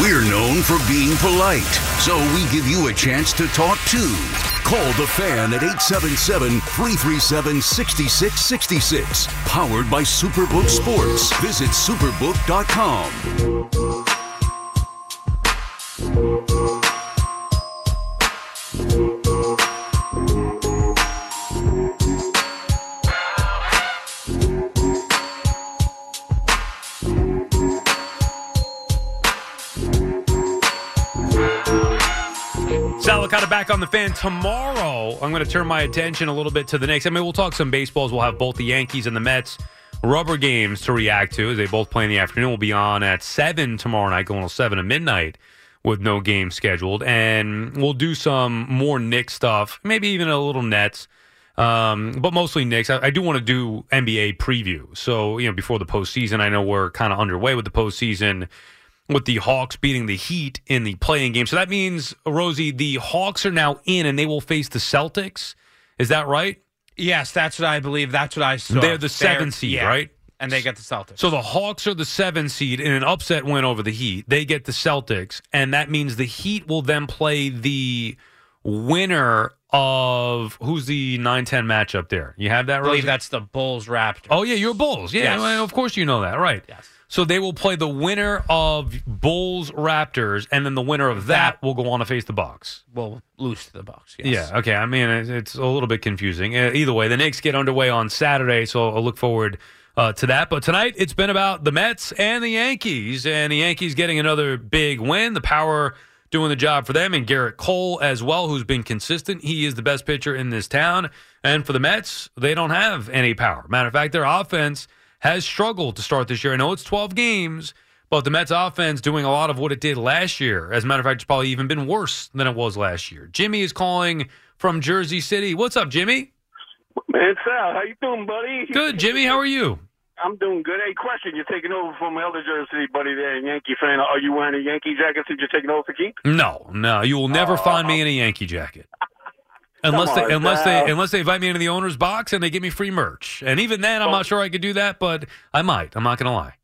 We're known for being polite, so we give you a chance to talk too. Call the fan at 877 337 6666. Powered by Superbook Sports. Visit superbook.com. on the fan tomorrow. I'm going to turn my attention a little bit to the Knicks. I mean, we'll talk some baseballs. We'll have both the Yankees and the Mets rubber games to react to as they both play in the afternoon. We'll be on at 7 tomorrow night, going till 7 at midnight with no game scheduled. And we'll do some more Knicks stuff, maybe even a little Nets. Um, but mostly Knicks. I, I do want to do NBA preview. So, you know, before the postseason, I know we're kind of underway with the postseason with the Hawks beating the Heat in the playing game. So that means, Rosie, the Hawks are now in and they will face the Celtics. Is that right? Yes, that's what I believe. That's what I saw. They're the seven seed, yeah. right? And they get the Celtics. So the Hawks are the seven seed in an upset win over the Heat. They get the Celtics, and that means the Heat will then play the winner of who's the 9-10 matchup there. You have that, right? I believe that's the Bulls Raptors. Oh yeah, you're Bulls. Yeah, Yes. well, of course you know that, right? Yes. So they will play the winner of Bulls Raptors, and then the winner of that, will go on to face the Bucks. We'll lose to the Bucks. Yes. Yeah. Okay. I mean, it's, a little bit confusing. Uh, either way, the Knicks get underway on Saturday, so I'll look forward uh, to that. But tonight, it's been about the Mets and the Yankees, and the Yankees getting another big win. The power doing the job for them, and Gerrit Cole as well, who's been consistent. He is the best pitcher in this town. And for the Mets, they don't have any power. Matter of fact, their offense has struggled to start this year. I know it's 12 games, but the Mets offense doing a lot of what it did last year. As a matter of fact, it's probably even been worse than it was last year. Jimmy is calling from Jersey City. What's up, Jimmy? Man, Sal, how you doing, buddy? Good, Jimmy. How are you? I'm doing good. Hey, question: You're taking over from my other Jersey City buddy there, a Yankee fan. Are you wearing a Yankee jacket since you're taking over for Keith? No, no. You will never oh, find me in a Yankee jacket. Unless they, unless they unless they invite me into the owner's box and they give me free merch. And even then I'm not sure I could do that, but I might. I'm not gonna lie.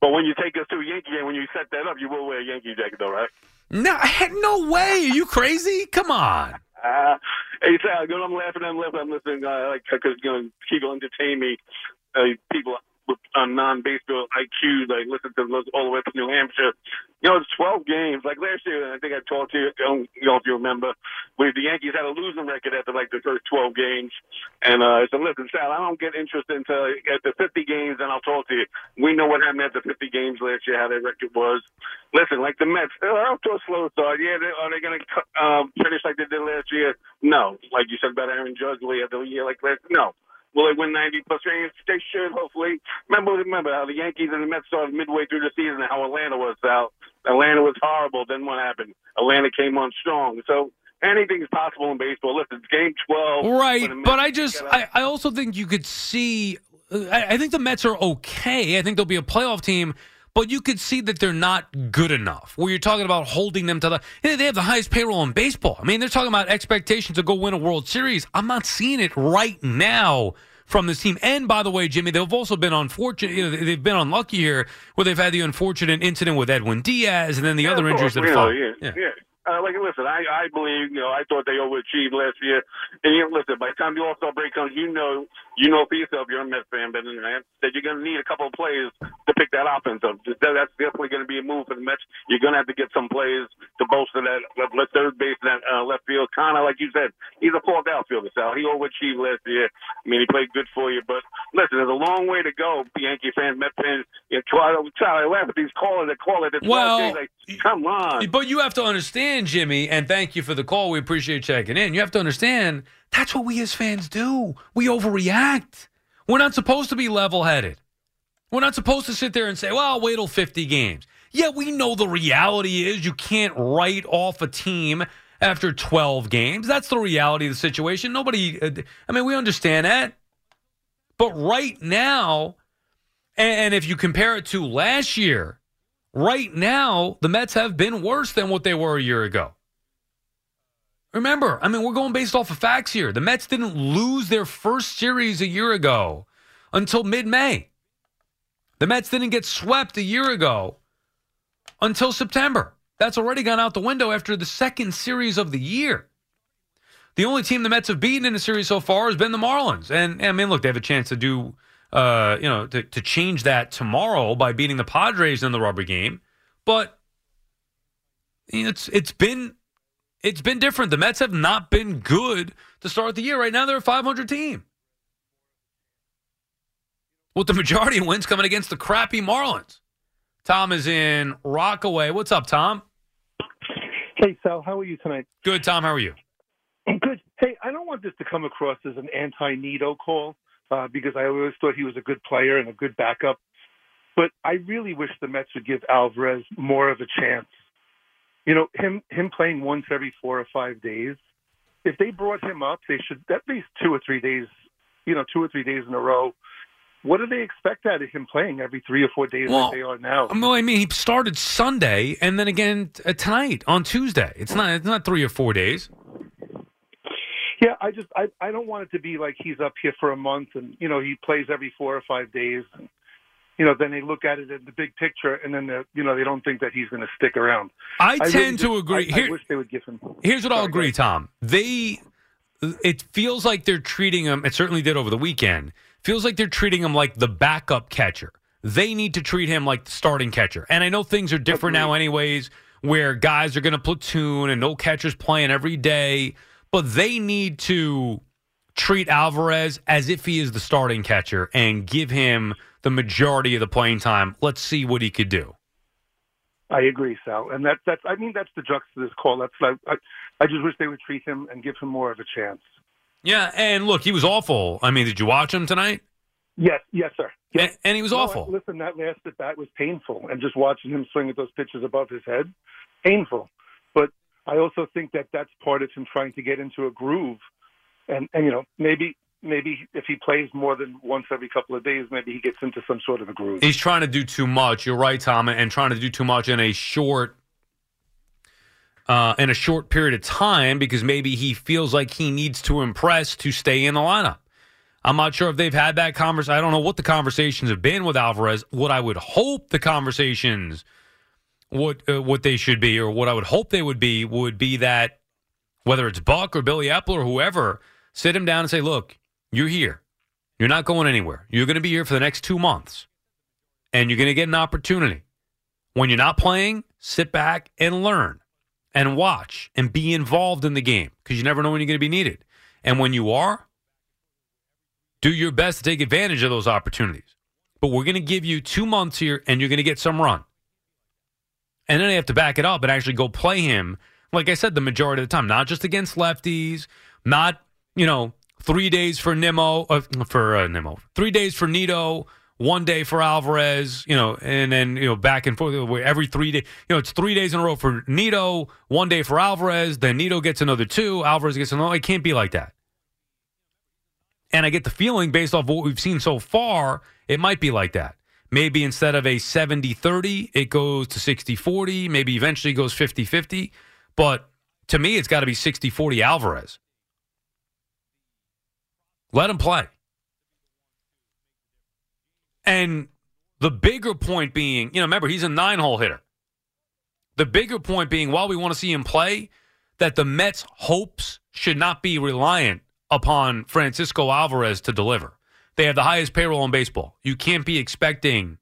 But when you take us to a Yankee game, when you set that up, you will wear a Yankee jacket, though, right? No, no way. Are you crazy? Come on. Uh, hey, Sal, know, I'm laughing, I'm laughing, I'm listening, uh, like, because, you know, people entertain me. Uh, people with uh, non-baseball IQ, like, listen to those all the way to New Hampshire. You know, it's 12 games. Like last year, I think I talked to you, I don't know if you remember, where the Yankees had a losing record after, like, the first 12 games. And uh, I said, listen, Sal, I don't get interested until the 50 games, and I'll talk to you. We know what happened at the 50 games last year, how their record was. Listen, like the Mets, they're off to a slow start. Yeah, they, are they going to um, finish like they did last year? No. Like you said about Aaron Judge, he have the year like last? No. Will they win 90 plus games? They should, hopefully. Remember, remember how the Yankees and the Mets started midway through the season and how Atlanta was out. Atlanta was horrible. Then what happened? Atlanta came on strong. So anything's possible in baseball. Listen, it's game 12. Right, but I just I, I also think you could see. I, I think the Mets are okay. I think they'll be a playoff team, but you could see that they're not good enough. Where you're talking about holding them to the, hey, they have the highest payroll in baseball. I mean, they're talking about expectations to go win a World Series. I'm not seeing it right now from this team. And by the way, Jimmy, they've also been unfortunate. You know, they've been unlucky here, where they've had the unfortunate incident with Edwin Diaz, and then the Yeah, other injuries that have followed. yeah, yeah. Uh, like, listen, I, I believe, you know, I thought they overachieved last year. And you know, listen, by the time the All Star break comes, you know, you know for yourself, you're a Mets fan, but uh, that you're going to need a couple of players to pick that offense up. That's definitely going to be a move for the Mets. You're going to have to get some players to bolster that left, third base and that uh, left field. Kind of like you said, he's a fourth outfielder, Sal. He overachieved last year. I mean, he played good for you, but listen, there's a long way to go. Yankee fans, Met fans, you know, try to try to laugh at these callers that call it. Well, like, come on. But you have to understand, Jimmy, and thank you for the call. We appreciate checking in. You have to understand that's what we as fans do. We overreact. We're not supposed to be level headed. We're not supposed to sit there and say, well, wait till 50 games. Yeah, we know the reality is you can't write off a team after 12 games. That's the reality of the situation. Nobody, I mean, we understand that. But right now, and if you compare it to last year, right now, the Mets have been worse than what they were a year ago. Remember, I mean, we're going based off of facts here. The Mets didn't lose their first series a year ago until mid May. The Mets didn't get swept a year ago until September. That's already gone out the window after the second series of the year. The only team the Mets have beaten in the series so far has been the Marlins. And I mean, look, they have a chance to do, uh, you know, to, to change that tomorrow by beating the Padres in the rubber game. But it's it's been it's been different. The Mets have not been good to start the year. Right now, they're a 500 team. With the majority of wins coming against the crappy Marlins. Tom is in Rockaway. What's up, Tom? Hey, Sal, how are you tonight? Good, Tom. How are you? Good. Hey, I don't want this to come across as an anti-Nido call uh, because I always thought he was a good player and a good backup. But I really wish the Mets would give Alvarez more of a chance. You know, him him playing once every four or five days. If they brought him up, they should at least two or three days. You know, two or three days in a row. What do they expect out of him playing every three or four days Well, like they are now? Well, I mean, he started Sunday and then again tonight on Tuesday. It's not it's not three or four days. Yeah, I just I I don't want it to be like he's up here for a month and you know he plays every four or five days. And, you know, then they look at it in the big picture, and then they're- you know they don't think that he's going to stick around. I really tend to just- agree. I, Here- I wish they would give him. Here's what I'll agree. Tom. They, it feels like they're treating him. It certainly did over the weekend. Feels like they're treating him like the backup catcher. They need to treat him like the starting catcher. And I know things are different now, anyways, where guys are going to platoon and no catchers playing every day. But they need to treat Alvarez as if he is the starting catcher and give him the majority of the playing time. Let's see what he could do. I agree, Sal, and that's that's I mean that's the crux of this call. That's like I, I just wish they would treat him and give him more of a chance. Yeah, and look, he was awful. I mean, did you watch him tonight? Yes, yes, sir. And, and he was No, awful. Listen, that last at bat was painful, and just watching him swing at those pitches above his head, painful. But I also think that that's part of him trying to get into a groove, and and you know maybe maybe if he plays more than once every couple of days, maybe he gets into some sort of a groove. He's trying to do too much. You're right, Tom, and trying to do too much in a short uh, in a short period of time because maybe he feels like he needs to impress to stay in the lineup. I'm not sure if they've had that conversation. I don't know what the conversations have been with Alvarez. What I would hope the conversations, what uh, what they should be, or what I would hope they would be, would be that whether it's Buck or Billy Eppler or whoever, sit him down and say, "Look, you're here. You're not going anywhere. You're going to be here for the next two months, and you're going to get an opportunity. When you're not playing, sit back and learn, and watch, and be involved in the game because you never know when you're going to be needed. And when you are, do your best to take advantage of those opportunities. But we're going to give you two months here, and you're going to get some run. And then they have to back it up and actually go play him, like I said, the majority of the time, not just against lefties, not, you know, three days for Nimmo, uh, for uh, Nimmo, three days for Nido, one day for Alvarez, you know, and then, you know, back and forth every three days. You know, it's three days in a row for Nido, one day for Alvarez, then Nido gets another two, Alvarez gets another. It can't be like that. And I get the feeling, based off what we've seen so far, it might be like that. Maybe instead of a 70 30, it goes to 60 40, maybe eventually goes 50 50. But to me, it's got to be 60 40 Alvarez. Let him play. And the bigger point being, you know, remember, he's a nine hole hitter. The bigger point being, while we want to see him play, that the Mets' hopes should not be reliant upon Francisco Alvarez to deliver. They have the highest payroll in baseball. You can't be expecting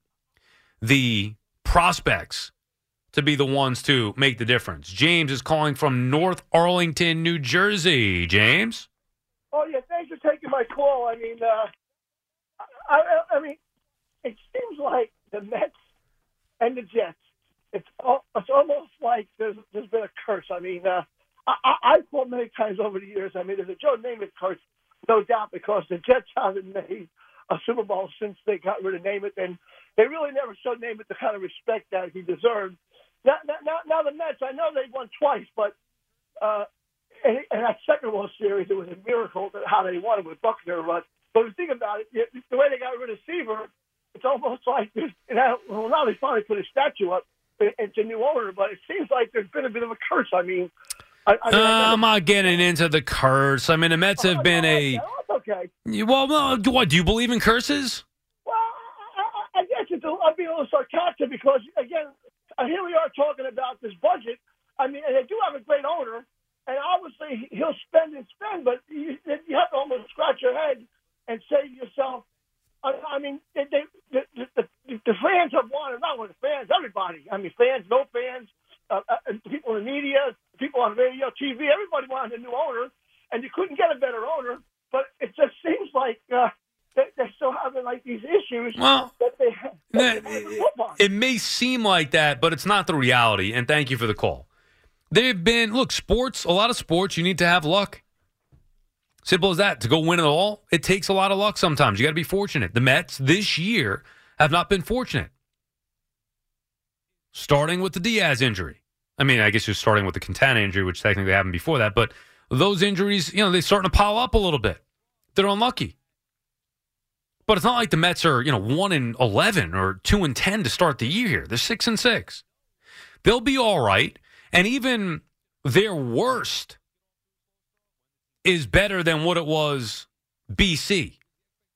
the prospects to be the ones to make the difference. James is calling from North Arlington, New Jersey. James? Oh yeah, thanks for taking my call. I mean, uh, I, I, I mean, it seems like the Mets and the Jets. It's it's almost like there's there's been a curse. I mean, uh, I, I I've called many times over the years. I mean, there's a Joe Namath curse, no doubt, because the Jets haven't made a Super Bowl since they got rid of Namath, and they really never showed Namath the kind of respect that he deserved. Now, now, now the Mets, I know they've won twice, but uh, in, in that second World Series, it was a miracle that how they won it with Buckner. But but if you think about it, the way they got rid of Seaver, it's almost like you know, well now they finally put a statue up. A new owner, but it seems like there's been a bit of a curse. I mean, I, I I'm not getting into the curse. I mean, the Mets have been a. Oh, it's okay. Well, no, do- what? Do you believe in curses? Well, I, I, guess it's a, I'm being a little sarcastic because again, uh, here we are talking about this budget. I mean, and they do have a great owner, and obviously he'll spend and spend, but you, you have to almost scratch your head and say to yourself, I, I mean, they, they, the, the, the, the fans have wanted, not only the fans, everybody. I mean, fans, no fans, uh, uh, and people in the media, people on radio, TV, everybody wanted a new owner, and you couldn't get a better owner. But it just seems like uh, they, they're still having like these issues Well, that they that they have. It may seem like that, but it's not the reality. And thank you for the call. They've been, look, sports, a lot of sports, you need to have luck. Simple as that. To go win it all, it takes a lot of luck sometimes. You got to be fortunate. The Mets this year have not been fortunate. Starting with the Diaz injury. I mean, I guess you're starting with the Quintana injury, which technically happened before that, but those injuries, you know, they're starting to pile up a little bit. They're unlucky. But it's not like the Mets are, you know, one in eleven or two and ten to start the year here. They're six and six. They'll be all right. And even their worst is better than what it was BC.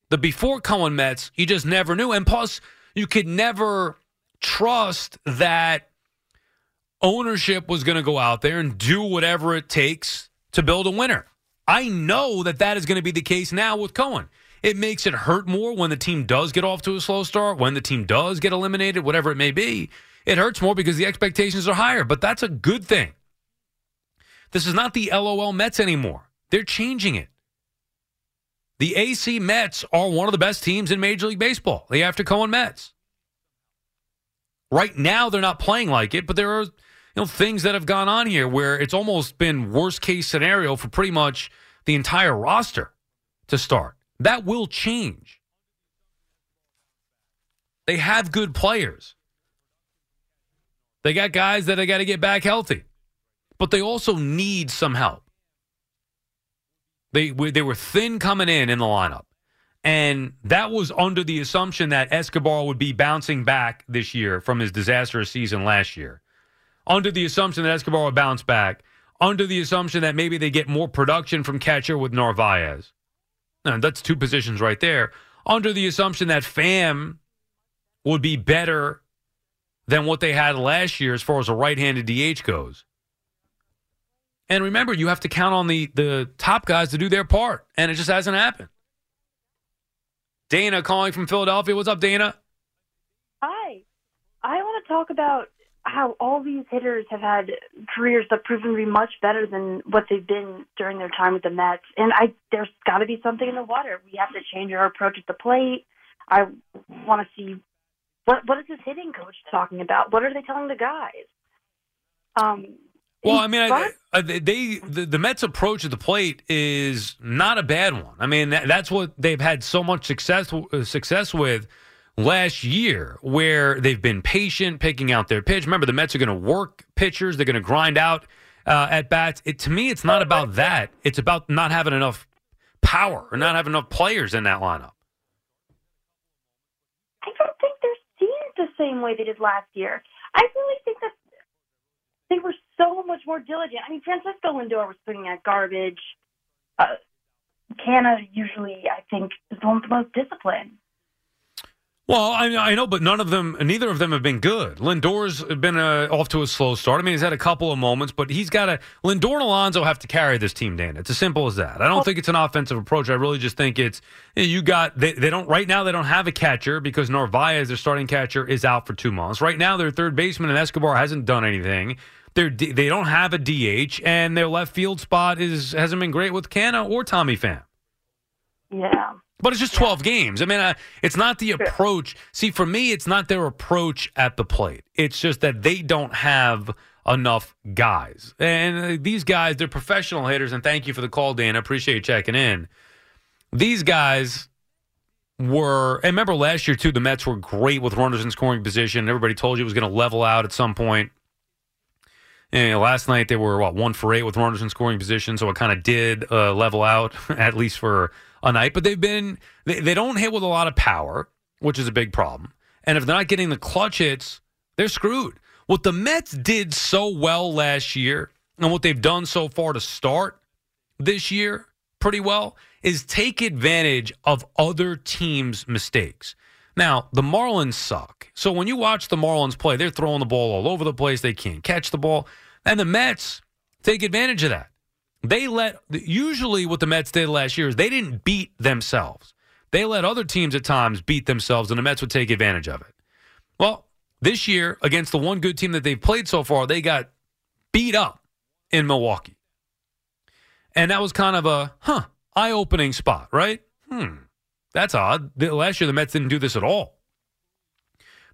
The before Cohen Mets, you just never knew. And plus, you could never trust that ownership was going to go out there and do whatever it takes to build a winner. I know that that is going to be the case now with Cohen. It makes it hurt more when the team does get off to a slow start, when the team does get eliminated, whatever it may be. It hurts more because the expectations are higher, but that's a good thing. This is not the LOL Mets anymore. They're changing it. The AC Mets are one of the best teams in Major League Baseball, They have to Cohen Mets. Right now, they're not playing like it, but there are you know things that have gone on here where it's almost been worst case scenario for pretty much the entire roster to start. That will change. They have good players. They got guys that they got to get back healthy, but they also need some help. They they were thin coming in in the lineup, and that was under the assumption that Escobar would be bouncing back this year from his disastrous season last year. Under the assumption that Escobar would bounce back, under the assumption that maybe they get more production from catcher with Narvaez. That's two positions right there. Under the assumption that Pham would be better than what they had last year as far as a right-handed DH goes. And remember, you have to count on the the top guys to do their part, and it just hasn't happened. Dana calling from Philadelphia. What's up, Dana? Hi. I want to talk about how all these hitters have had careers that proven to be much better than what they've been during their time with the Mets. And I there's got to be something in the water. We have to change our approach at the plate. I want to see what what is this hitting coach talking about? What are they telling the guys? Um, Well, I mean, I, I, they the, the Mets' approach at the plate is not a bad one. I mean, that, that's what they've had so much success uh, success with last year, where they've been patient picking out their pitch. Remember, the Mets are going to work pitchers; they're going to grind out uh, at bats. It, to me, it's not about that. It's about not having enough power or not having enough players in that lineup. I don't think they're seen the same way they did last year. I really think that they were so much more diligent. I mean, Francisco Lindor was putting out garbage. Uh, Canha usually, I think, is one of the most discipline. Well, I, I know, but none of them, neither of them have been good. Lindor's been uh, off to a slow start. I mean, he's had a couple of moments, but he's got to. Lindor and Alonso have to carry this team, Dan. It's as simple as that. I don't think it's an offensive approach. I really just think it's you got. They, they don't right now. They don't have a catcher because Narvaez, their starting catcher, is out for two months. Right now, their third baseman and Escobar hasn't done anything. They're they don't have a DH, and their left field spot is hasn't been great with Canha or Tommy Pham. Yeah. But it's just 12 games. I mean, uh, it's not the approach. See, for me, it's not their approach at the plate. It's just that they don't have enough guys. And uh, these guys, they're professional hitters. And thank you for the call, Dan. I appreciate you checking in. These guys were, and remember last year, too, the Mets were great with runners in scoring position. Everybody told you it was going to level out at some point. And last night they were what one for eight with runners in scoring position, so it kind of did uh, level out at least for a night. But they've been they, they don't hit with a lot of power, which is a big problem. And if they're not getting the clutch hits, they're screwed. What the Mets did so well last year, and what they've done so far to start this year pretty well, is take advantage of other teams' mistakes. Now, the Marlins suck. So when you watch the Marlins play, they're throwing the ball all over the place. They can't catch the ball. And the Mets take advantage of that. They let, usually what the Mets did last year is they didn't beat themselves. They let other teams at times beat themselves, and the Mets would take advantage of it. Well, this year, against the one good team that they've played so far, they got beat up in Milwaukee. And that was kind of a, huh, eye opening spot, right? Hmm, that's odd. Last year, the Mets didn't do this at all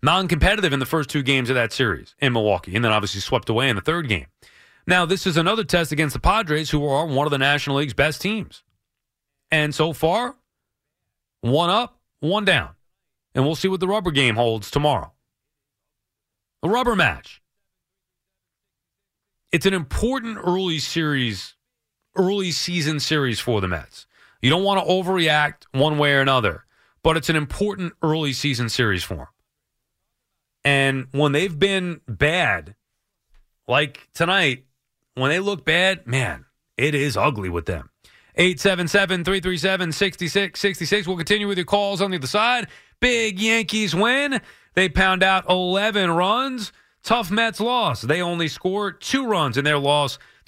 non competitive in the first two games of that series in Milwaukee, and then obviously swept away in the third game. Now, this is another test against the Padres, who are one of the National League's best teams. And so far, one up, one down. And we'll see what the rubber game holds tomorrow. The rubber match. It's an important early series, early season series for the Mets. You don't want to overreact one way or another, but it's an important early season series for them. And when they've been bad, like tonight, when they look bad, man, it is ugly with them. 877 337 6666. We'll continue with your calls on the other side. Big Yankees win. They pound out 11 runs. Tough Mets loss. They only score two runs in their loss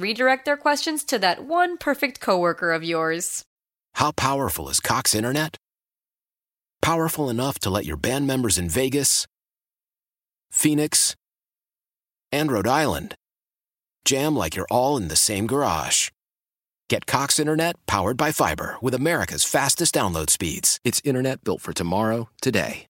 redirect their questions to that one perfect coworker of yours. How powerful is Cox Internet? Powerful enough to let your band members in Vegas, Phoenix, and Rhode Island jam like you're all in the same garage. Get Cox Internet powered by fiber with America's fastest download speeds. It's internet built for tomorrow, today.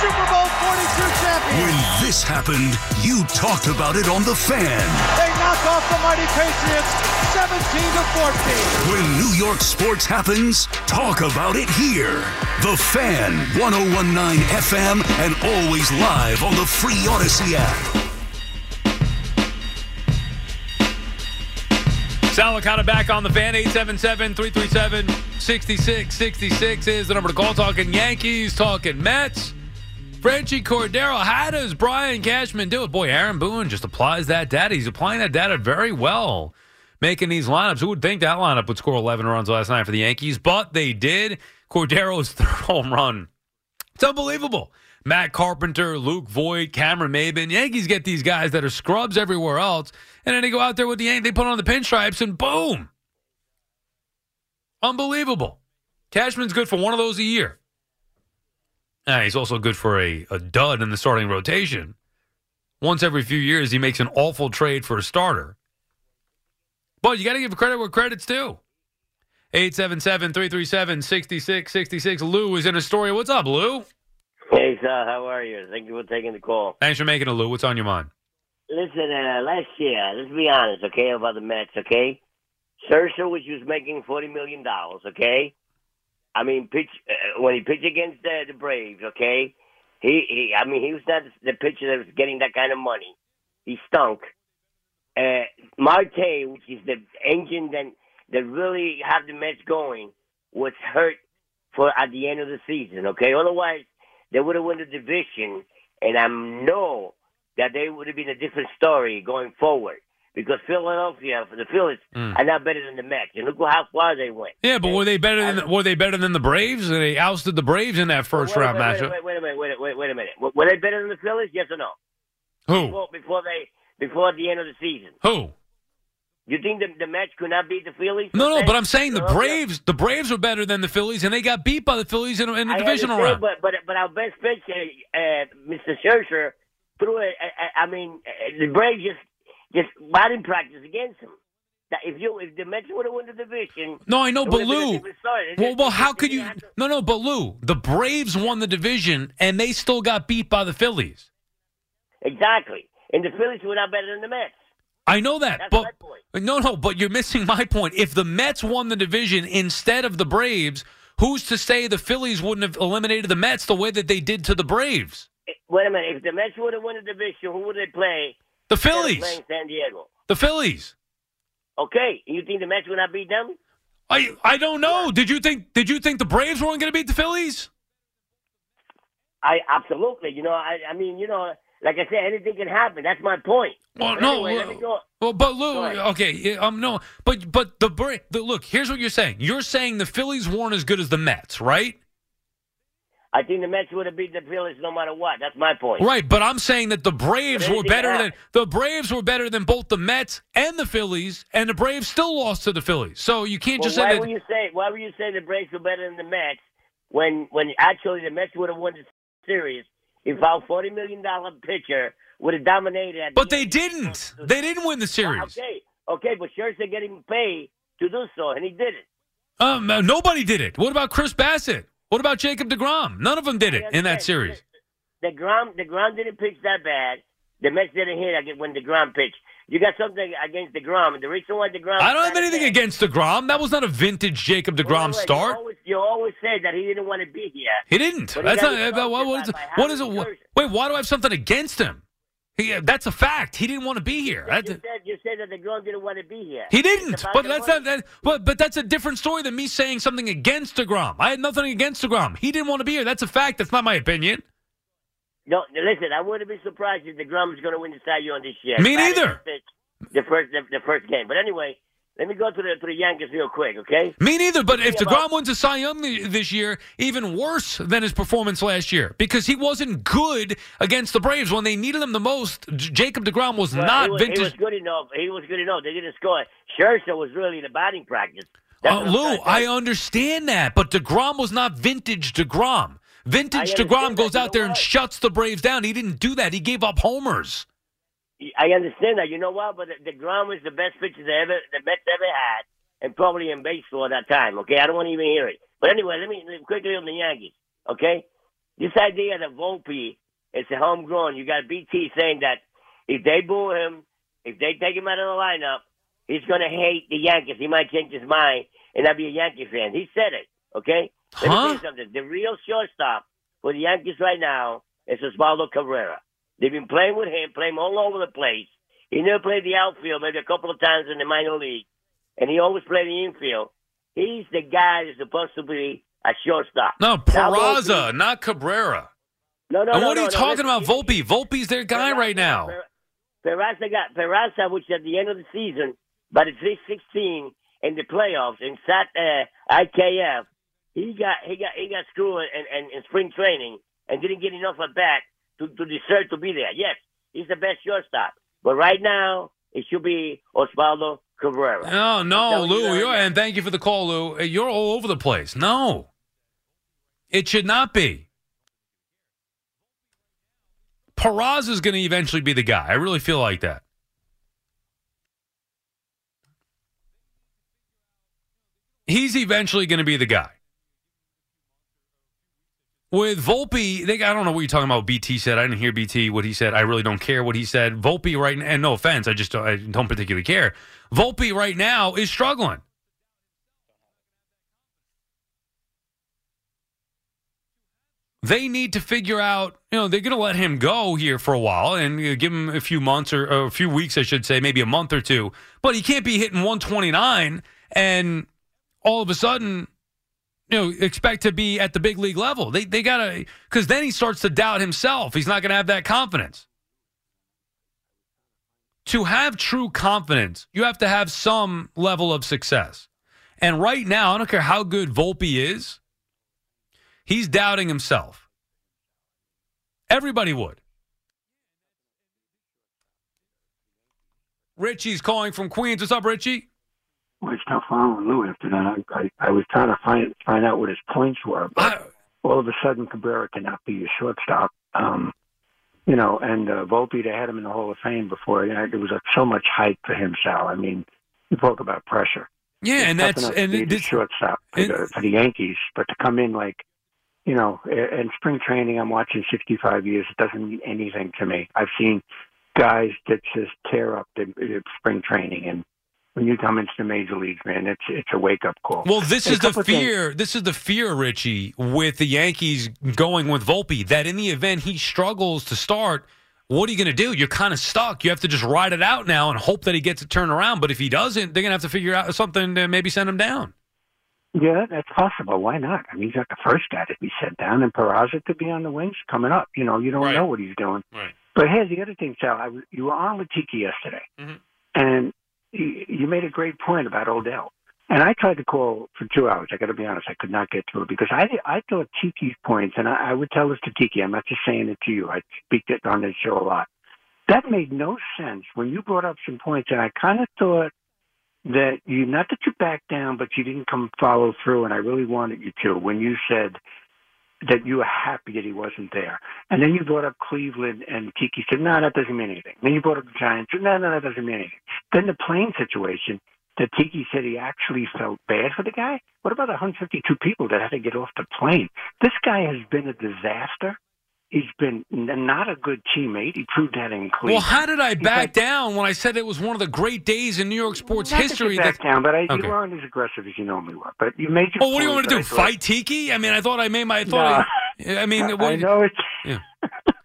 Super Bowl 42 champions. When this happened, you talked about it on The Fan. They knock off the mighty Patriots 17 to 14. When New York sports happens, talk about it here. The Fan, 1019 FM, and always live on the free Audacy app. Sal Licata back on the fan. 877 337 6666 is the number to call. Talking Yankees, talking Mets. Franchy Cordero, how does Brian Cashman do it? Boy, Aaron Boone just applies that data. He's applying that data very well, making these lineups. Who would think that lineup would score 11 runs last night for the Yankees? But they did. Cordero's third home run. It's unbelievable. Matt Carpenter, Luke Voit, Cameron Maybin. Yankees get these guys that are scrubs everywhere else, and then they go out there with the Yankees. They put on the pinstripes, and boom. Unbelievable. Cashman's good for one of those a year. Uh, he's also good for a, a dud in the starting rotation. once every few years he makes an awful trade for a starter. But you got to give credit where credit's due. 877-337-6666. Lou is in Astoria. What's up, Lou? Hey, sir, how are you? Thank you for taking the call. Thanks for making it, Lou. What's on your mind? Listen, uh, last year, let's be honest, okay, about the Mets, okay? Scherzer, which was making forty million dollars, okay? I mean, pitch uh, when he pitched against the, the Braves, okay? He, he, I mean, he was not the pitcher that was getting that kind of money. He stunk. Uh, Marte, which is the engine that that really have the Mets going, was hurt for at the end of the season. Okay, otherwise they would have won the division, and I know that they would have been a different story going forward. Because Philadelphia, the Phillies, Mm. are now better than the Mets, and look how far they went. Yeah, but were they better than were they better than the Braves? They ousted the Braves in that first wait, round wait, matchup. Wait, wait, wait, wait, wait, wait, wait a minute. Were were they better than the Phillies? Yes or no? Who? Before, before they before the end of the season. Who? You think the, the Mets could not beat the Phillies? No, no, but I'm saying the Braves the Braves were better than the Phillies, and they got beat by the Phillies in, in the I divisional round. But but but our best pitcher, uh, Mr. Scherzer, threw it. I, I mean, uh, the Braves just just batting practice against him. That if you if the Mets would have won the division, No, I know, but would've been a Lou. different story. They Well, well, how could you? to- No, no, but Lou, the Braves won the division, and they still got beat by the Phillies. Exactly, and the Phillies were not better than the Mets. I know that, That's but my point. no, no, but you're missing my point. If the Mets won the division instead of the Braves, who's to say the Phillies wouldn't have eliminated the Mets the way that they did to the Braves? Wait a minute. If the Mets would have won the division, who would they play? The Phillies. Playing San Diego. The Phillies. Okay, you think the Mets will not beat them? I I don't know. Did you think Did you think the Braves weren't going to beat the Phillies? I absolutely. You know, I I mean, you know, like I said, anything can happen. That's my point. Well, But no, anyway, let well- me go. Well, but Lou, okay, yeah, um, no, but but the, the look. Here's what you're saying. You're saying the Phillies weren't as good as the Mets, right? I think the Mets would have beat the Phillies no matter what. That's my point. Right, but I'm saying that the Braves were better than the Braves were better than both the Mets and the Phillies, and the Braves still lost to the Phillies. So you can't Well, just why say that. would you say why would you say the Braves were better than the Mets when when actually the Mets would have won the series if our forty million dollar pitcher would have dominated? At but the they didn't. They didn't win the series. Okay, okay, but Scherzer getting paid to do so, and he did it. Um, nobody did it. What about Chris Bassitt? What about Jacob Degrom? None of them did it in that series. deGrom didn't pitch that bad. The Mets didn't hit when deGrom pitched. You got something against ground, the reason why ground. I don't have anything against Degrom. That was not a vintage Jacob Degrom start. You always, you always said that he didn't want to be here. He didn't. But he not. uh, what, what is, what is it? What, wait, why do I have something against him? He, that's a fact. He didn't want to be here. You That's- said, you said that deGrom didn't want to be here. he didn't. But that's not. That, but but that's a different story than me saying something against Degrom. I had nothing against Degrom. He didn't want to be here. That's a fact. That's not my opinion. No, listen, I wouldn't be surprised if deGrom is going to win the Cy Young this year. Me neither. The first, the, the first game. But anyway, let me go to the to the Yankees real quick, okay? Me neither. But if Speaking about- Degrom wins a Cy Young this year, even worse than his performance last year because he wasn't good against the Braves when they needed him the most. Jacob Degrom was Well, not he was, vintage. He was good enough. He was good enough. They didn't score. Scherzer was really the batting practice. Uh, Lou, I understand that, but Degrom was not vintage Degrom. Vintage Degrom goes out there and shuts the Braves down. He didn't do that. He gave up homers. I understand that. You know what? But the, deGrom was the best pitcher they ever the Mets ever had, and probably in baseball at that time. Okay, I don't want to even hear it. But anyway, let me quickly on the Yankees. Okay, this idea that Volpe is a homegrown. You got BT saying that if they boo him, if they take him out of the lineup, he's going to hate the Yankees. He might change his mind and not be a Yankee fan. He said it. Okay. Let me tell Huh? you something. The real shortstop for the Yankees right now is Oswaldo Cabrera. They've been playing with him, playing all over the place. He never played the outfield, maybe a couple of times in the minor league, and he always played the infield. He's the guy that's supposed to be a shortstop. No, Peraza, not Cabrera. No, no, and no, what are you no, talking listen, about, Volpe? Volpe's their guy right now. Peraza got Peraza, which at the end of the season, by the 316 in the playoffs in Sat uh, IKF, he got he got he got screwed in, in, in spring training and didn't get enough at bat to to deserve to be there. Yes, he's the best shortstop, but right now it should be Oswaldo Cabrera. No, no, you Lou. You're, and thank you for the call, Lou. You're all over the place. No, it should not be. Peraza is going to eventually be the guy. I really feel like that. He's eventually going to be the guy. With Volpe, they, I don't know what you're talking about. BT said I didn't hear BT what he said. I really don't care what he said. Volpe right and no offense, I just don't, I don't particularly care. Volpe right now is struggling. They need to figure out, you know, they're going to let him go here for a while and uh, give him a few months or, or a few weeks, I should say, maybe a month or two. But he can't be hitting 129 and all of a sudden you know, expect to be at the big league level. They they gotta because then he starts to doubt himself. He's not gonna have that confidence. To have true confidence, you have to have some level of success. And right now, I don't care how good Volpe is, he's doubting himself. Everybody would. Richie's calling from Queens. What's up, Richie? I stopped following Lou after that. I, I, I was trying to find find out what his points were, but all of a sudden Cabrera cannot be a shortstop. Um, you know, and uh, Volpe, they had him in the Hall of Fame before. You know, there was uh, so much hype for him, Sal. I mean, you talk about pressure. Yeah, and that's and the this, shortstop for, the, for the Yankees, but to come in like, you know, in spring training, I'm watching 65 years. It doesn't mean anything to me. I've seen guys that just tear up the, the spring training, and when you come into the major leagues, man, it's it's a wake up call. Well, this Hey, is the couple things- fear. This is the fear, Richie, with the Yankees going with Volpe. That in the event he struggles to start, what are you going to do? You're kind of stuck. You have to just ride it out now and hope that he gets it turned around. But if he doesn't, they're going to have to figure out something to maybe send him down. Yeah, that's possible. Why not? I mean, he's not the first guy to be sent down, and Peraza could be on the wings coming up. You know, you don't Right. know what he's doing. Right. But here's the other thing, Sal. I you were on with Tiki yesterday, Mhm. and you, made a great point about Odell. And I tried to call for two hours. I got to be honest, I could not get through because I I thought Tiki's points, and I, I would tell this to Tiki. I'm not just saying it to you. I speak it on this show a lot. That made no sense when you brought up some points, and I kind of thought that you not that you backed down, but you didn't come follow through, and I really wanted you to when you said that you were happy that he wasn't there. And then you brought up Cleveland, and Tiki said, no, that doesn't mean anything. Then you brought up the Giants, no, no, that doesn't mean anything. Then the plane situation that Tiki said he actually felt bad for the guy. What about 152 people that had to get off the plane? This guy has been a disaster. He's been not a good teammate. He proved that in Cleveland. Well, how did I back down when I said it was one of the great days in New York sports Not that you history? that- down, but I, Okay. you weren't as aggressive as you normally were. But you made your. Oh, what do you want to do? Fight Tiki? I mean, I thought I made my. I thought. I, I mean, I what, know it's. Yeah.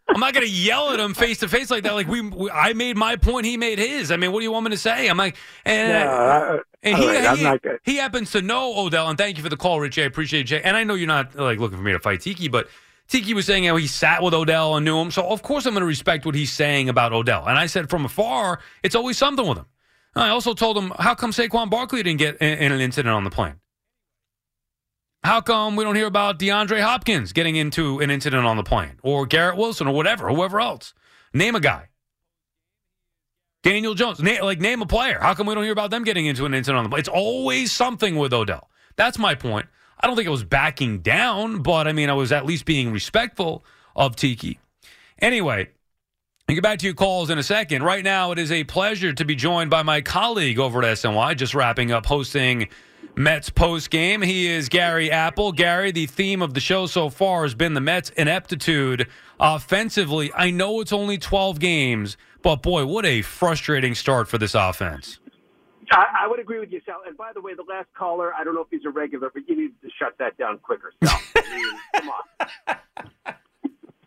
I'm not going to yell at him face to face like that. Like we, we, I made my point, he made his. I mean, what do you want me to say? I'm like, and, No, I- uh, and he, right, he, he happens to know Odell, and thank you for the call, Richie. I appreciate it. Jay. And I know you're not like looking for me to fight Tiki, but Tiki was saying how he sat with Odell and knew him. So of course I'm going to respect what he's saying about Odell. And I said from afar, it's always something with him. I also told him, how come Saquon Barkley didn't get in, in an incident on the plane? How come we don't hear about DeAndre Hopkins getting into an incident on the plane or Garrett Wilson or whatever, whoever else? Name a guy. Daniel Jones, na- like name a player. How come we don't hear about them getting into an incident on the plane? It's always something with Odell. That's my point. I don't think I was backing down, but I mean, I was at least being respectful of Tiki. Anyway, I'll get back to your calls in a second. Right now, it is a pleasure to be joined by my colleague over at SNY, just wrapping up hosting Mets post game. He is Gary Apple. Gary, the theme of the show so far has been the Mets' ineptitude offensively. I know it's only 12 games, but boy, what a frustrating start for this offense. I, I would agree with you, Sal. And by the way, the last caller, I don't know if he's a regular, but you need to shut that down quicker, Sal. I mean, come on.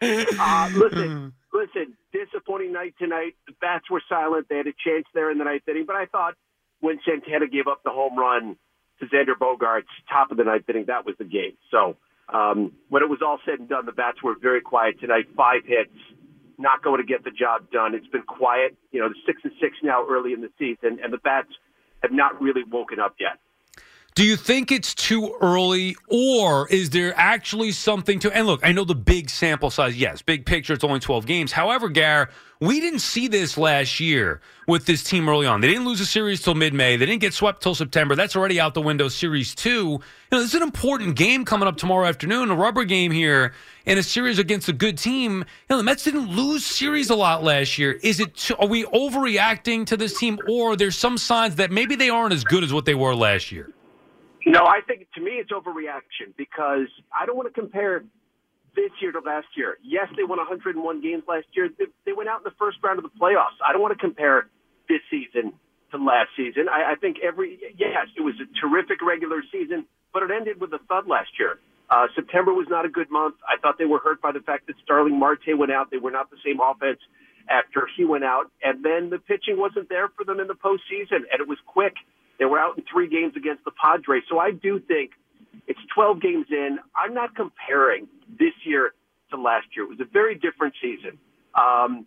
Uh, listen, listen. Disappointing night tonight. The bats were silent. They had a chance there in the ninth inning, but I thought when Santana gave up the home run to Xander Bogaerts, top of the ninth inning, that was the game. So um, when it was all said and done, the bats were very quiet tonight. Five hits, not going to get the job done. It's been quiet. You know, the six and six now early in the season, and the bats have not really woken up yet. Do you think it's too early, or is there actually something to? And look, I know the big sample size. Yes, big picture. It's only twelve games. However, Gar, we didn't see this last year with this team early on. They didn't lose a series till mid-May. They didn't get swept till September. That's already out the window. Series two. You know, this is an important game coming up tomorrow afternoon. A rubber game here in a series against a good team. You know, the Mets didn't lose series a lot last year. Is it? Too, are we overreacting to this team, or there's some signs that maybe they aren't as good as what they were last year? No, I think to me it's overreaction because I don't want to compare this year to last year. Yes, they won 101 games last year. They, they went out in the first round of the playoffs. I don't want to compare this season to last season. I, I think every yes, it was a terrific regular season, but it ended with a thud last year. Uh, September was not a good month. I thought they were hurt by the fact that Starling Marte went out. They were not the same offense after he went out, and then the pitching wasn't there for them in the postseason, and it was quick. They were out in three games against the Padres. So I do think it's 12 games in. I'm not comparing this year to last year. It was a very different season. Um,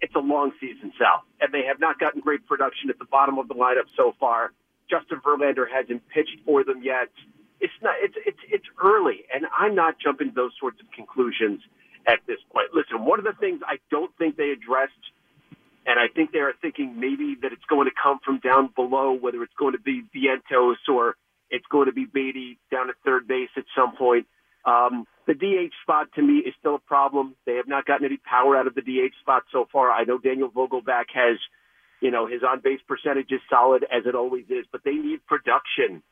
it's a long season, Sal, and they have not gotten great production at the bottom of the lineup so far. Justin Verlander hasn't pitched for them yet. It's not. It's it's it's early, and I'm not jumping to those sorts of conclusions at this point. Listen, one of the things I don't think they addressed and I think they are thinking maybe that it's going to come from down below, whether it's going to be Vientos or it's going to be Baty down at third base at some point. Um, the DH spot to me is still a problem. They have not gotten any power out of the DH spot so far. I know Daniel Vogelbach has, you know, his on base percentage is solid as it always is, but they need production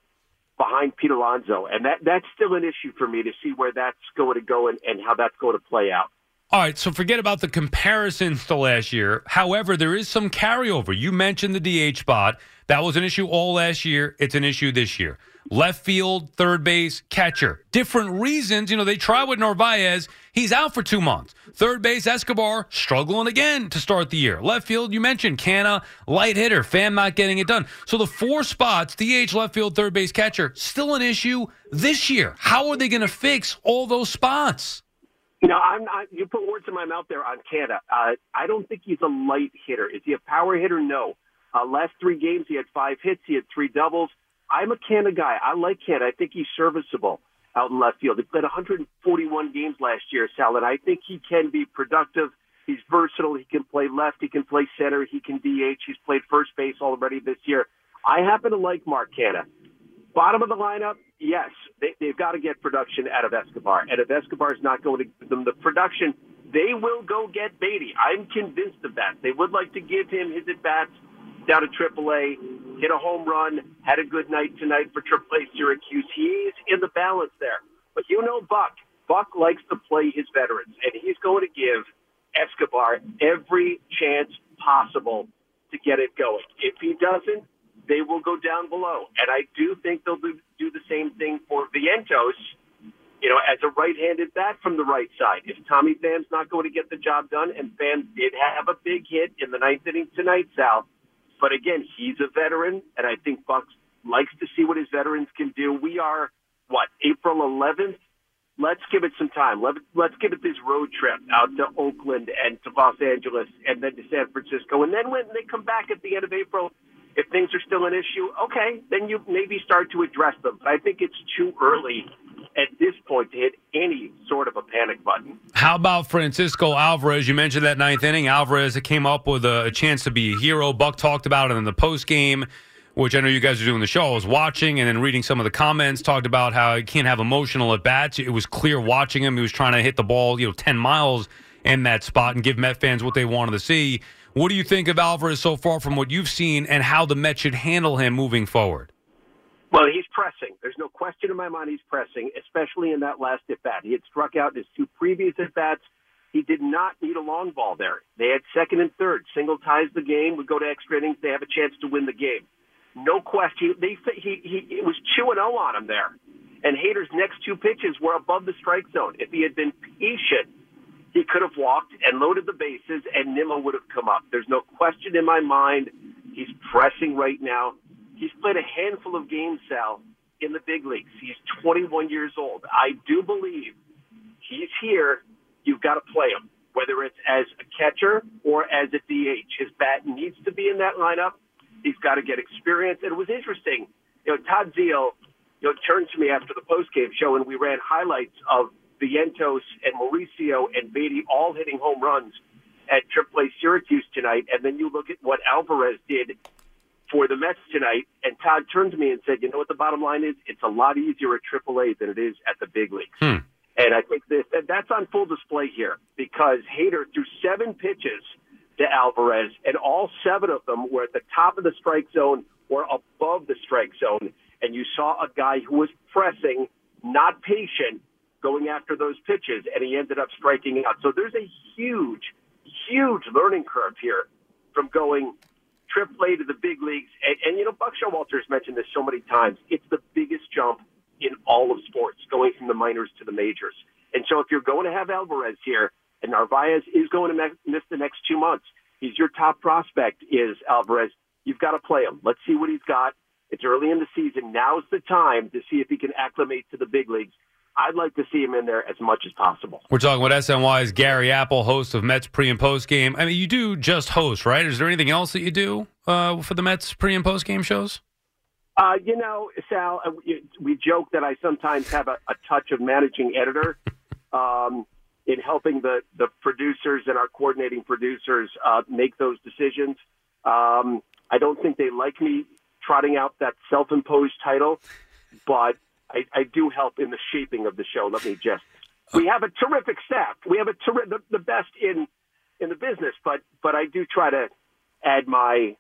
behind Pete Alonso, and that that's still an issue for me to see where that's going to go and, and how that's going to play out. All right, so forget about the comparisons to last year. However, there is some carryover. You mentioned the DH spot. That was an issue all last year. It's an issue this year. Left field, third base, catcher. Different reasons. You know, they try with Narvaez. He's out for two months. Third base, Escobar, struggling again to start the year. Left field, you mentioned Canha, light hitter, Pham not getting it done. So the four spots, DH, left field, third base, catcher, still an issue this year. How are they going to fix all those spots? No, I'm not. You put words in my mouth there on Canha. Uh, I don't think he's a light hitter. Is he a power hitter? No. Uh, last three games, he had five hits. He had three doubles. I'm a Canha guy. I like Canha. I think he's serviceable out in left field. He played 141 games last year, Sal, and I think he can be productive. He's versatile. He can play left. He can play center. He can DH. He's played first base already this year. I happen to like Mark Canha. Bottom of the lineup, yes, they, they've got to get production out of Escobar. And if Escobar is not going to give them the production, they will go get Baty. I'm convinced of that. They would like to give him his at bats down to AAA, hit a home run, had a good night tonight for AAA Syracuse. He's in the balance there. But you know Buck. Buck likes to play his veterans, and he's going to give Escobar every chance possible to get it going. If he doesn't, they will go down below. And I do think they'll do, do the same thing for Vientos, you know, as a right-handed bat from the right side. If Tommy Pham's not going to get the job done, and Pham did have a big hit in the ninth inning tonight, Sal, but again, he's a veteran, and I think Bucks likes to see what his veterans can do. We are, what, April 11th? Let's give it some time. Let, let's give it this road trip out to Oakland and to Los Angeles and then to San Francisco. And then when they come back at the end of April, if things are still an issue, okay, then you maybe start to address them. But I think it's too early at this point to hit any sort of a panic button. How about Francisco Alvarez? You mentioned that ninth inning. Alvarez came up with a, a chance to be a hero. Buck talked about it in the post game, which I know you guys are doing the show. I was watching and then reading some of the comments. Talked about how he can't have emotional at bats. It was clear watching him. He was trying to hit the ball, you know, ten miles in that spot and give Met fans what they wanted to see. What do you think of Alvarez so far from what you've seen and how the Mets should handle him moving forward? Well, he's pressing. There's no question in my mind he's pressing, especially in that last at bat. He had struck out in his two previous at bats. He did not need a long ball there. They had second and third. Single ties the game. We go to extra innings. They have a chance to win the game. No question. They he he it was two zero on him there. And Hader's next two pitches were above the strike zone. If he had been patient he could have walked and loaded the bases, and Nimmo would have come up. There's no question in my mind. He's pressing right now. He's played a handful of games, Sal, in the big leagues. He's 21 years old. I do believe he's here. You've got to play him, whether it's as a catcher or as a DH. His bat needs to be in that lineup. He's got to get experience. And it was interesting. you know, Todd Zeile, you know, turned to me after the postgame show, and we ran highlights of Vientos and Mauricio and Baty all hitting home runs at AAA Syracuse tonight, and then you look at what Alvarez did for the Mets tonight, and Todd turned to me and said, "You know what the bottom line is? It's a lot easier at AAA than it is at the big leagues." Hmm. And I think this, that that's on full display here because Hader threw seven pitches to Alvarez, and all seven of them were at the top of the strike zone or above the strike zone. And you saw a guy who was pressing, not patient, going after those pitches, and he ended up striking out. So there's a huge, huge learning curve here from going AAA to the big leagues. And, and you know, Buck Showalter has mentioned this so many times. It's the biggest jump in all of sports, going from the minors to the majors. And so if you're going to have Alvarez here, and Narvaez is going to miss the next two months, he's your top prospect, is Alvarez. You've got to play him. Let's see what he's got. It's early in the season. Now's the time to see if he can acclimate to the big leagues. I'd like to see him in there as much as possible. We're talking with SNY's Gary Apple, host of Mets pre and post game. I mean, you do just host, right? Is there anything else that you do uh, for the Mets pre and post game shows? Uh, you know, Sal, uh, we, we joke that I sometimes have a, a touch of managing editor um, in helping the, the producers and our coordinating producers uh, make those decisions. Um, I don't think they like me trotting out that self imposed title, but I, I do help in the shaping of the show. Let me just. We have a terrific staff. We have a terri- the, the best in in the business, but but I do try to add my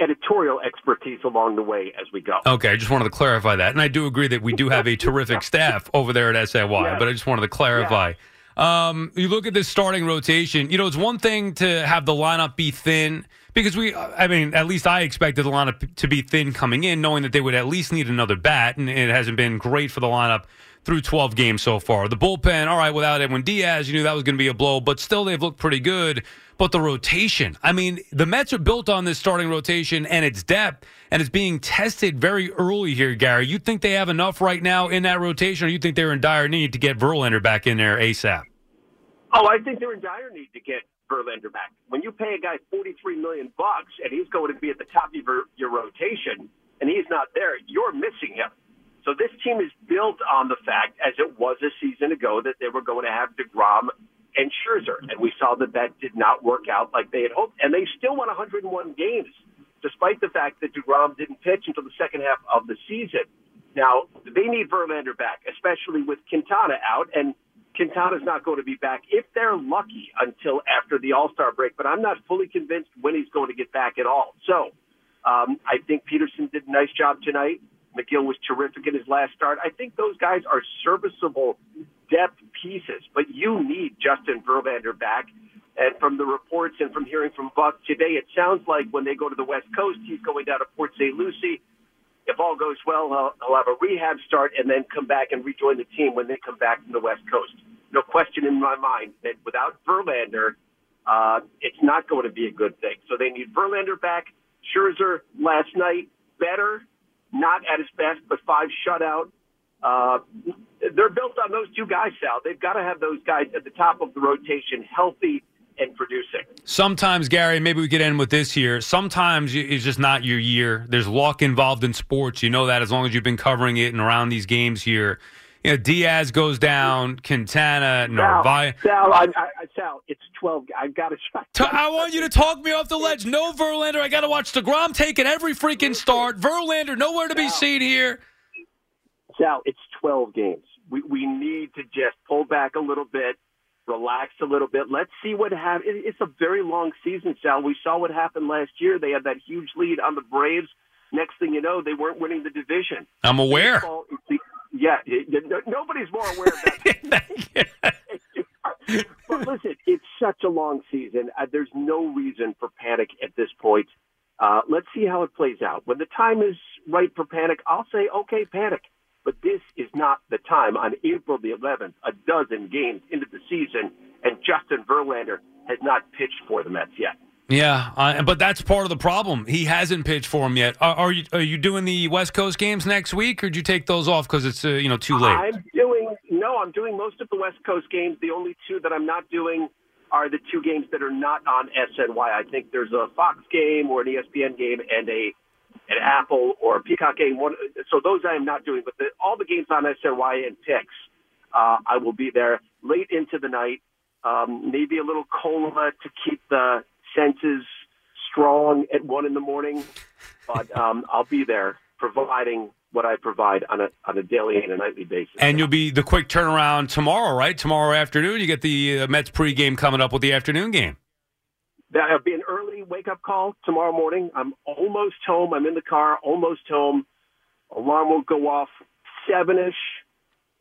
editorial expertise along the way as we go. Okay, I just wanted to clarify that. And I do agree that we do have a terrific staff over there at SNY, Yes. but I just wanted to clarify. Um, you look at this starting rotation, you know, it's one thing to have the lineup be thin because we, I mean, at least I expected the lineup to be thin coming in, knowing that they would at least need another bat, and it hasn't been great for the lineup through 12 games so far. The bullpen, all right, without Edwin Diaz, you knew that was going to be a blow, but still they've looked pretty good. But the rotation, I mean, the Mets are built on this starting rotation and its depth, and it's being tested very early here, Gary. You think they have enough right now in that rotation, or you think they're in dire need to get Verlander back in there ASAP? Oh, I think they're in dire need to get Verlander back. When you pay a guy forty-three million bucks and he's going to be at the top of your, your rotation, and he's not there, you're missing him. So this team is built on the fact, as it was a season ago, that they were going to have deGrom and Scherzer, and we saw that that did not work out like they had hoped, and they still won 101 games, despite the fact that deGrom didn't pitch until the second half of the season. Now they need Verlander back, especially with Quintana out, and Quintana's not going to be back if they're lucky until after the All Star break. But I'm not fully convinced when he's going to get back at all. So um, I think Peterson did a nice job tonight. Megill was terrific in his last start. I think those guys are serviceable depth pieces, but you need Justin Verlander back. And from the reports and from hearing from Buck today, it sounds like when they go to the West Coast, he's going down to Port St. Lucie. If all goes well, he'll, he'll have a rehab start and then come back and rejoin the team when they come back from the West Coast. No question in my mind that without Verlander, uh, it's not going to be a good thing. So they need Verlander back. Scherzer last night better, not at his best, but five shutout. Uh, they're built on those two guys, Sal. They've got to have those guys at the top of the rotation, healthy and producing. Sometimes, Gary, maybe we could end with this here. Sometimes it's just not your year. There's luck involved in sports. You know that as long as you've been covering it and around these games here. You know, Diaz goes down, Quintana, Narvaez. Sal, I, I, I- Sal, it's twelve. I've got to shut. I want you to talk me off the ledge. No Verlander. I got to watch deGrom taking every freaking start. Verlander, nowhere to be seen here. Sal, it's 12 games. We, we need to just pull back a little bit, relax a little bit. Let's see what happens. It's a very long season, Sal. We saw what happened last year. They had that huge lead on the Braves. Next thing you know, they weren't winning the division. I'm aware. Baseball Yeah, nobody's more aware of that. but listen, it's such a long season. Uh, there's no reason for panic at this point. Uh, let's see how it plays out. When the time is right for panic, I'll say, okay, panic. But this is not the time on April the 11th, a dozen games into the season, and Justin Verlander has not pitched for the Mets yet. Yeah, uh, but that's part of the problem. He hasn't pitched for him yet. Are, are you are you doing the West Coast games next week, or did you take those off because it's uh, you know too late? I'm doing no, I'm doing most of the West Coast games. The only two that I'm not doing are the two games that are not on SNY. I think there's a Fox game or an ESPN game and a at Apple or Peacock Game. One, so those I am not doing, but the, all the games on SNY and PIX, uh, I will be there late into the night. Um, maybe a little cola to keep the senses strong at one in the morning, but um, I'll be there providing what I provide on a on a daily and a nightly basis. And you'll be the quick turnaround tomorrow, right? Tomorrow afternoon, you get the uh, Mets pregame coming up with the afternoon game. That'll be an early wake up call tomorrow morning. I'm almost home. I'm in the car, almost home. Alarm will go off seven ish.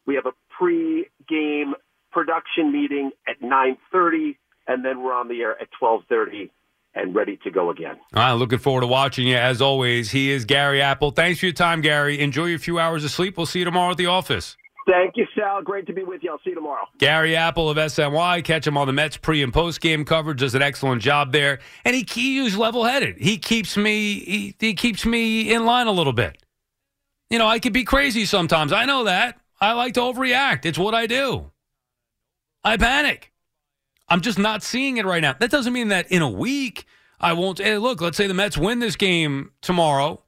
We have a pre game production meeting at nine thirty, and then we're on the air at twelve thirty and ready to go again. All right, looking forward to watching you as always. He is Gary Apple. Thanks for your time, Gary. Enjoy your few hours of sleep. We'll see you tomorrow at the office. Thank you, Sal. Great to be with you. I'll see you tomorrow. Gary Apple of SNY. Catch him on the Mets pre and post game coverage. Does an excellent job there, and he he's level headed. He keeps me he, he keeps me in line a little bit. You know, I could be crazy sometimes. I know that. I like to overreact. It's what I do. I panic. I'm just not seeing it right now. That doesn't mean that in a week I won't. Hey, look, let's say the Mets win this game tomorrow.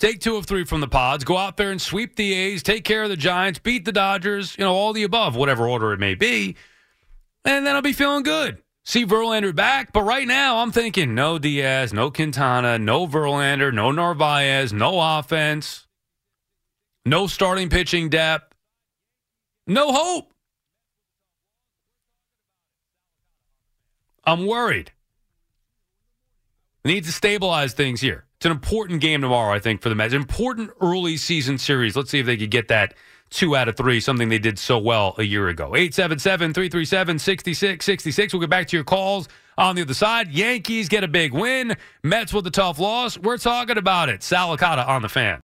Take two of three from the pods. Go out there and sweep the A's. Take care of the Giants. Beat the Dodgers. You know, all the above, whatever order it may be. And then I'll be feeling good. See Verlander back. But right now, I'm thinking no Diaz, no Quintana, no Verlander, no Narvaez, no offense, no starting pitching depth, no hope. I'm worried. Need to stabilize things here. It's an important game tomorrow, I think, for the Mets. Important early season series. Let's see if they could get that two out of three, something they did so well a year ago. 877 337 6666. We'll get back to your calls on the other side. Yankees get a big win. Mets with a tough loss. We're talking about it. Sal Licata on the fan.